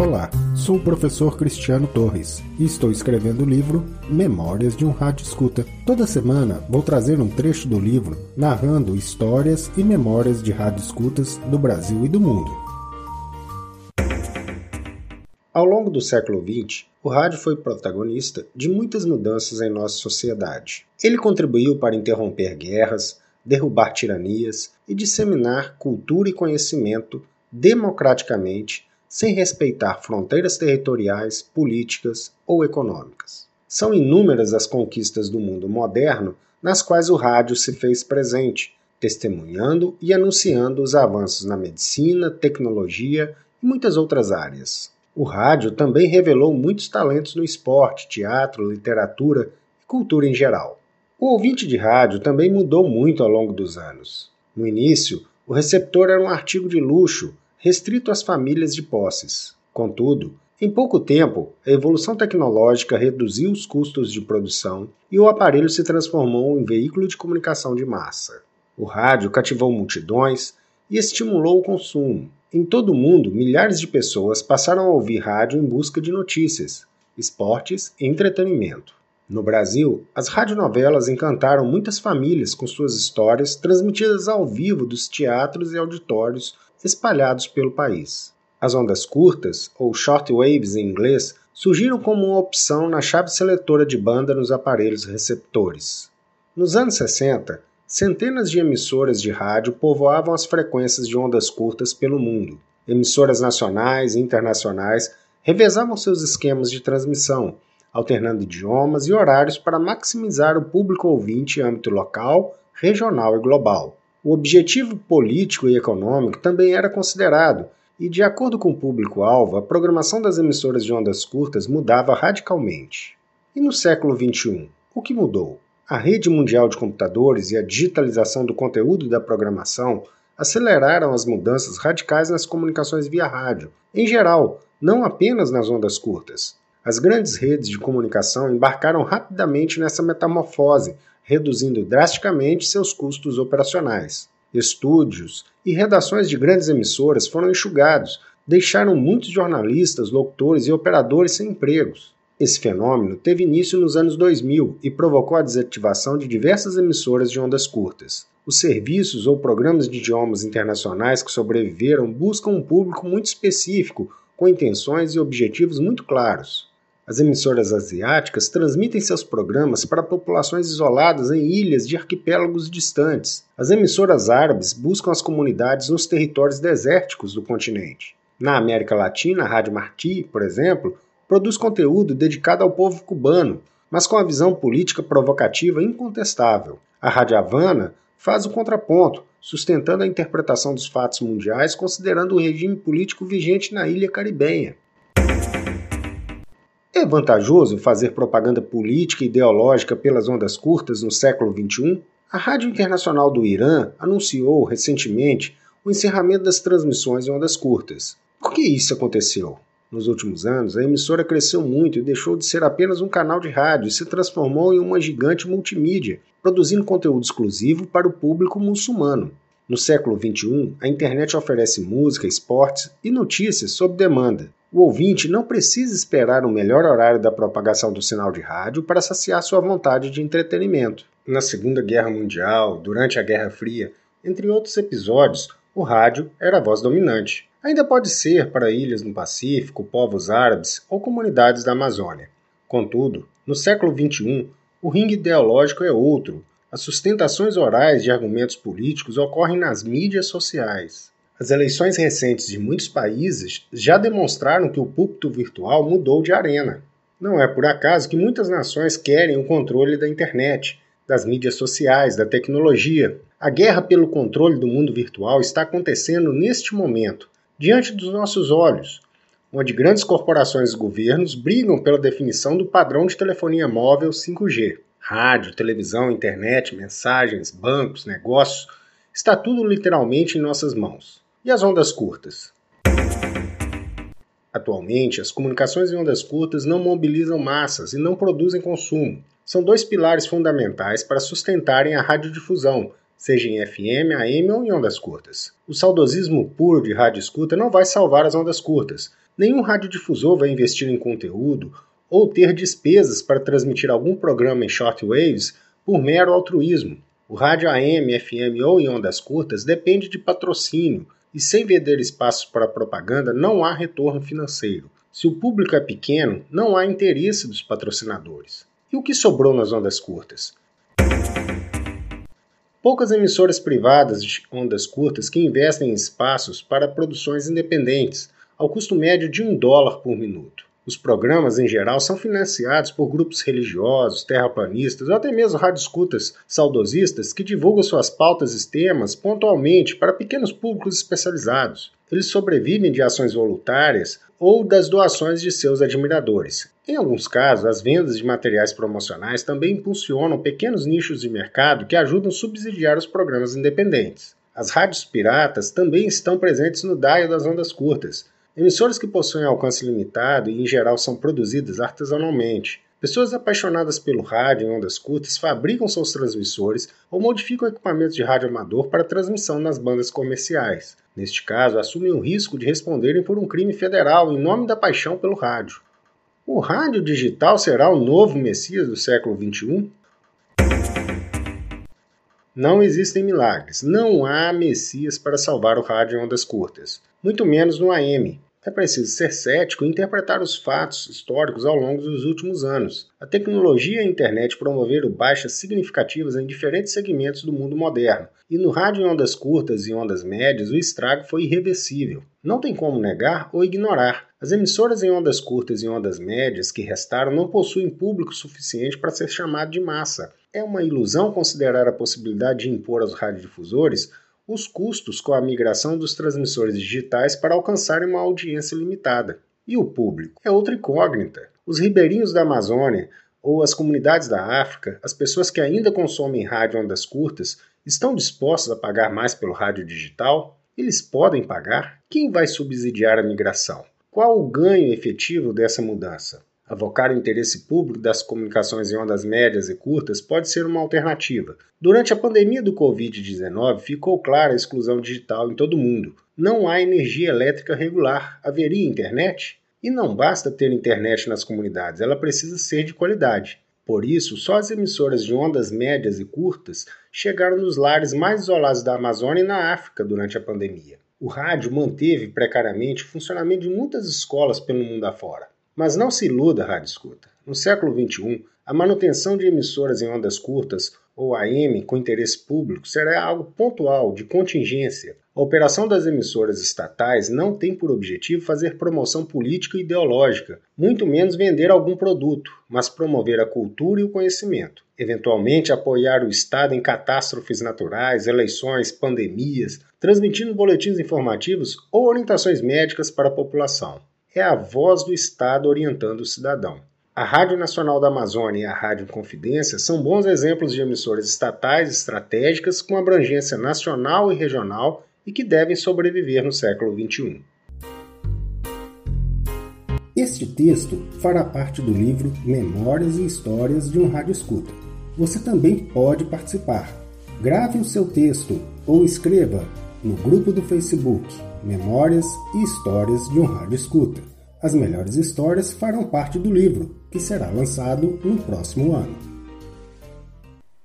Olá, sou o professor Cristiano Torres e estou escrevendo o livro Memórias de um Rádio Escuta. Toda semana vou trazer um trecho do livro narrando histórias e memórias de rádio escutas do Brasil e do mundo. Ao longo do século XX, o rádio foi protagonista de muitas mudanças em nossa sociedade. Ele contribuiu para interromper guerras, derrubar tiranias e disseminar cultura e conhecimento democraticamente sem respeitar fronteiras territoriais, políticas ou econômicas. São inúmeras as conquistas do mundo moderno nas quais o rádio se fez presente, testemunhando e anunciando os avanços na medicina, tecnologia e muitas outras áreas. O rádio também revelou muitos talentos no esporte, teatro, literatura e cultura em geral. O ouvinte de rádio também mudou muito ao longo dos anos. No início, o receptor era um artigo de luxo restrito às famílias de posses. Contudo, em pouco tempo, a evolução tecnológica reduziu os custos de produção e o aparelho se transformou em veículo de comunicação de massa. O rádio cativou multidões e estimulou o consumo. Em todo o mundo, milhares de pessoas passaram a ouvir rádio em busca de notícias, esportes e entretenimento. No Brasil, as radionovelas encantaram muitas famílias com suas histórias transmitidas ao vivo dos teatros e auditórios espalhados pelo país. As ondas curtas, ou short waves em inglês, surgiram como uma opção na chave seletora de banda nos aparelhos receptores. Nos anos 60, centenas de emissoras de rádio povoavam as frequências de ondas curtas pelo mundo. Emissoras nacionais e internacionais revezavam seus esquemas de transmissão, alternando idiomas e horários para maximizar o público ouvinte em âmbito local, regional e global. O objetivo político e econômico também era considerado, e, de acordo com o público-alvo, a programação das emissoras de ondas curtas mudava radicalmente. E no século XXI, o que mudou? A rede mundial de computadores e a digitalização do conteúdo da programação aceleraram as mudanças radicais nas comunicações via rádio, em geral, não apenas nas ondas curtas. As grandes redes de comunicação embarcaram rapidamente nessa metamorfose, reduzindo drasticamente seus custos operacionais. Estúdios e redações de grandes emissoras foram enxugados, deixaram muitos jornalistas, locutores e operadores sem empregos. Esse fenômeno teve início nos anos 2000 e provocou a desativação de diversas emissoras de ondas curtas. Os serviços ou programas de idiomas internacionais que sobreviveram buscam um público muito específico, com intenções e objetivos muito claros. As emissoras asiáticas transmitem seus programas para populações isoladas em ilhas de arquipélagos distantes. As emissoras árabes buscam as comunidades nos territórios desérticos do continente. Na América Latina, a Rádio Martí, por exemplo, produz conteúdo dedicado ao povo cubano, mas com a visão política provocativa incontestável. A Rádio Havana faz o contraponto, sustentando a interpretação dos fatos mundiais considerando o regime político vigente na ilha caribenha. É vantajoso fazer propaganda política e ideológica pelas ondas curtas no século XXI? A Rádio Internacional do Irã anunciou recentemente o encerramento das transmissões em ondas curtas. Por que isso aconteceu? Nos últimos anos, a emissora cresceu muito e deixou de ser apenas um canal de rádio e se transformou em uma gigante multimídia, produzindo conteúdo exclusivo para o público muçulmano. No século XXI, a internet oferece música, esportes e notícias sob demanda. O ouvinte não precisa esperar o melhor horário da propagação do sinal de rádio para saciar sua vontade de entretenimento. Na Segunda Guerra Mundial, durante a Guerra Fria, entre outros episódios, o rádio era a voz dominante. Ainda pode ser para ilhas no Pacífico, povos árabes ou comunidades da Amazônia. Contudo, no século XXI, o ringue ideológico é outro. As sustentações orais de argumentos políticos ocorrem nas mídias sociais. As eleições recentes de muitos países já demonstraram que o púlpito virtual mudou de arena. Não é por acaso que muitas nações querem o controle da internet, das mídias sociais, da tecnologia. A guerra pelo controle do mundo virtual está acontecendo neste momento, diante dos nossos olhos, onde grandes corporações e governos brigam pela definição do padrão de telefonia móvel 5G. Rádio, televisão, internet, mensagens, bancos, negócios, está tudo literalmente em nossas mãos. E as ondas curtas? Atualmente, as comunicações em ondas curtas não mobilizam massas e não produzem consumo. São dois pilares fundamentais para sustentarem a radiodifusão, seja em FM, AM ou em ondas curtas. O saudosismo puro de rádio escuta não vai salvar as ondas curtas. Nenhum radiodifusor vai investir em conteúdo ou ter despesas para transmitir algum programa em shortwaves por mero altruísmo. O rádio AM, FM ou em ondas curtas depende de patrocínio e sem vender espaços para propaganda não há retorno financeiro. Se o público é pequeno, não há interesse dos patrocinadores. E o que sobrou nas ondas curtas? Poucas emissoras privadas de ondas curtas que investem em espaços para produções independentes, ao custo médio de um dólar por minuto. Os programas, em geral, são financiados por grupos religiosos, terraplanistas ou até mesmo radioescutas saudosistas que divulgam suas pautas e temas pontualmente para pequenos públicos especializados. Eles sobrevivem de ações voluntárias ou das doações de seus admiradores. Em alguns casos, as vendas de materiais promocionais também impulsionam pequenos nichos de mercado que ajudam a subsidiar os programas independentes. As rádios piratas também estão presentes no DAIO das ondas curtas, Emissoras que possuem alcance limitado e, em geral, são produzidas artesanalmente. Pessoas apaixonadas pelo rádio em ondas curtas fabricam seus transmissores ou modificam equipamentos de rádio amador para transmissão nas bandas comerciais. Neste caso, assumem o risco de responderem por um crime federal em nome da paixão pelo rádio. O rádio digital será o novo Messias do século XXI? Não existem milagres. Não há Messias para salvar o rádio em ondas curtas muito menos no AM. É preciso ser cético e interpretar os fatos históricos ao longo dos últimos anos. A tecnologia e a internet promoveram baixas significativas em diferentes segmentos do mundo moderno, e no rádio em ondas curtas e ondas médias o estrago foi irreversível. Não tem como negar ou ignorar. As emissoras em ondas curtas e ondas médias que restaram não possuem público suficiente para ser chamado de massa. É uma ilusão considerar a possibilidade de impor aos radiodifusores os custos com a migração dos transmissores digitais para alcançarem uma audiência limitada. E o público? É outra incógnita. Os ribeirinhos da Amazônia ou as comunidades da África, as pessoas que ainda consomem rádio ondas curtas, estão dispostas a pagar mais pelo rádio digital? Eles podem pagar? Quem vai subsidiar a migração? Qual o ganho efetivo dessa mudança? Avocar o interesse público das comunicações em ondas médias e curtas pode ser uma alternativa. Durante a pandemia do Covid-19, ficou clara a exclusão digital em todo o mundo. Não há energia elétrica regular. Haveria internet? E não basta ter internet nas comunidades, ela precisa ser de qualidade. Por isso, só as emissoras de ondas médias e curtas chegaram nos lares mais isolados da Amazônia e na África durante a pandemia. O rádio manteve precariamente o funcionamento de muitas escolas pelo mundo afora. Mas não se iluda, rádio escuta. No século XXI, a manutenção de emissoras em ondas curtas ou AM com interesse público será algo pontual, de contingência. A operação das emissoras estatais não tem por objetivo fazer promoção política e ideológica, muito menos vender algum produto, mas promover a cultura e o conhecimento. Eventualmente apoiar o Estado em catástrofes naturais, eleições, pandemias, transmitindo boletins informativos ou orientações médicas para a população é a voz do Estado orientando o cidadão. A Rádio Nacional da Amazônia e a Rádio Confidência são bons exemplos de emissoras estatais estratégicas com abrangência nacional e regional e que devem sobreviver no século XXI. Este texto fará parte do livro Memórias e Histórias de um Rádio Escuta. Você também pode participar. Grave o seu texto ou escreva no grupo do Facebook Memórias e Histórias de um Rádio Escuta. As melhores histórias farão parte do livro, que será lançado no próximo ano.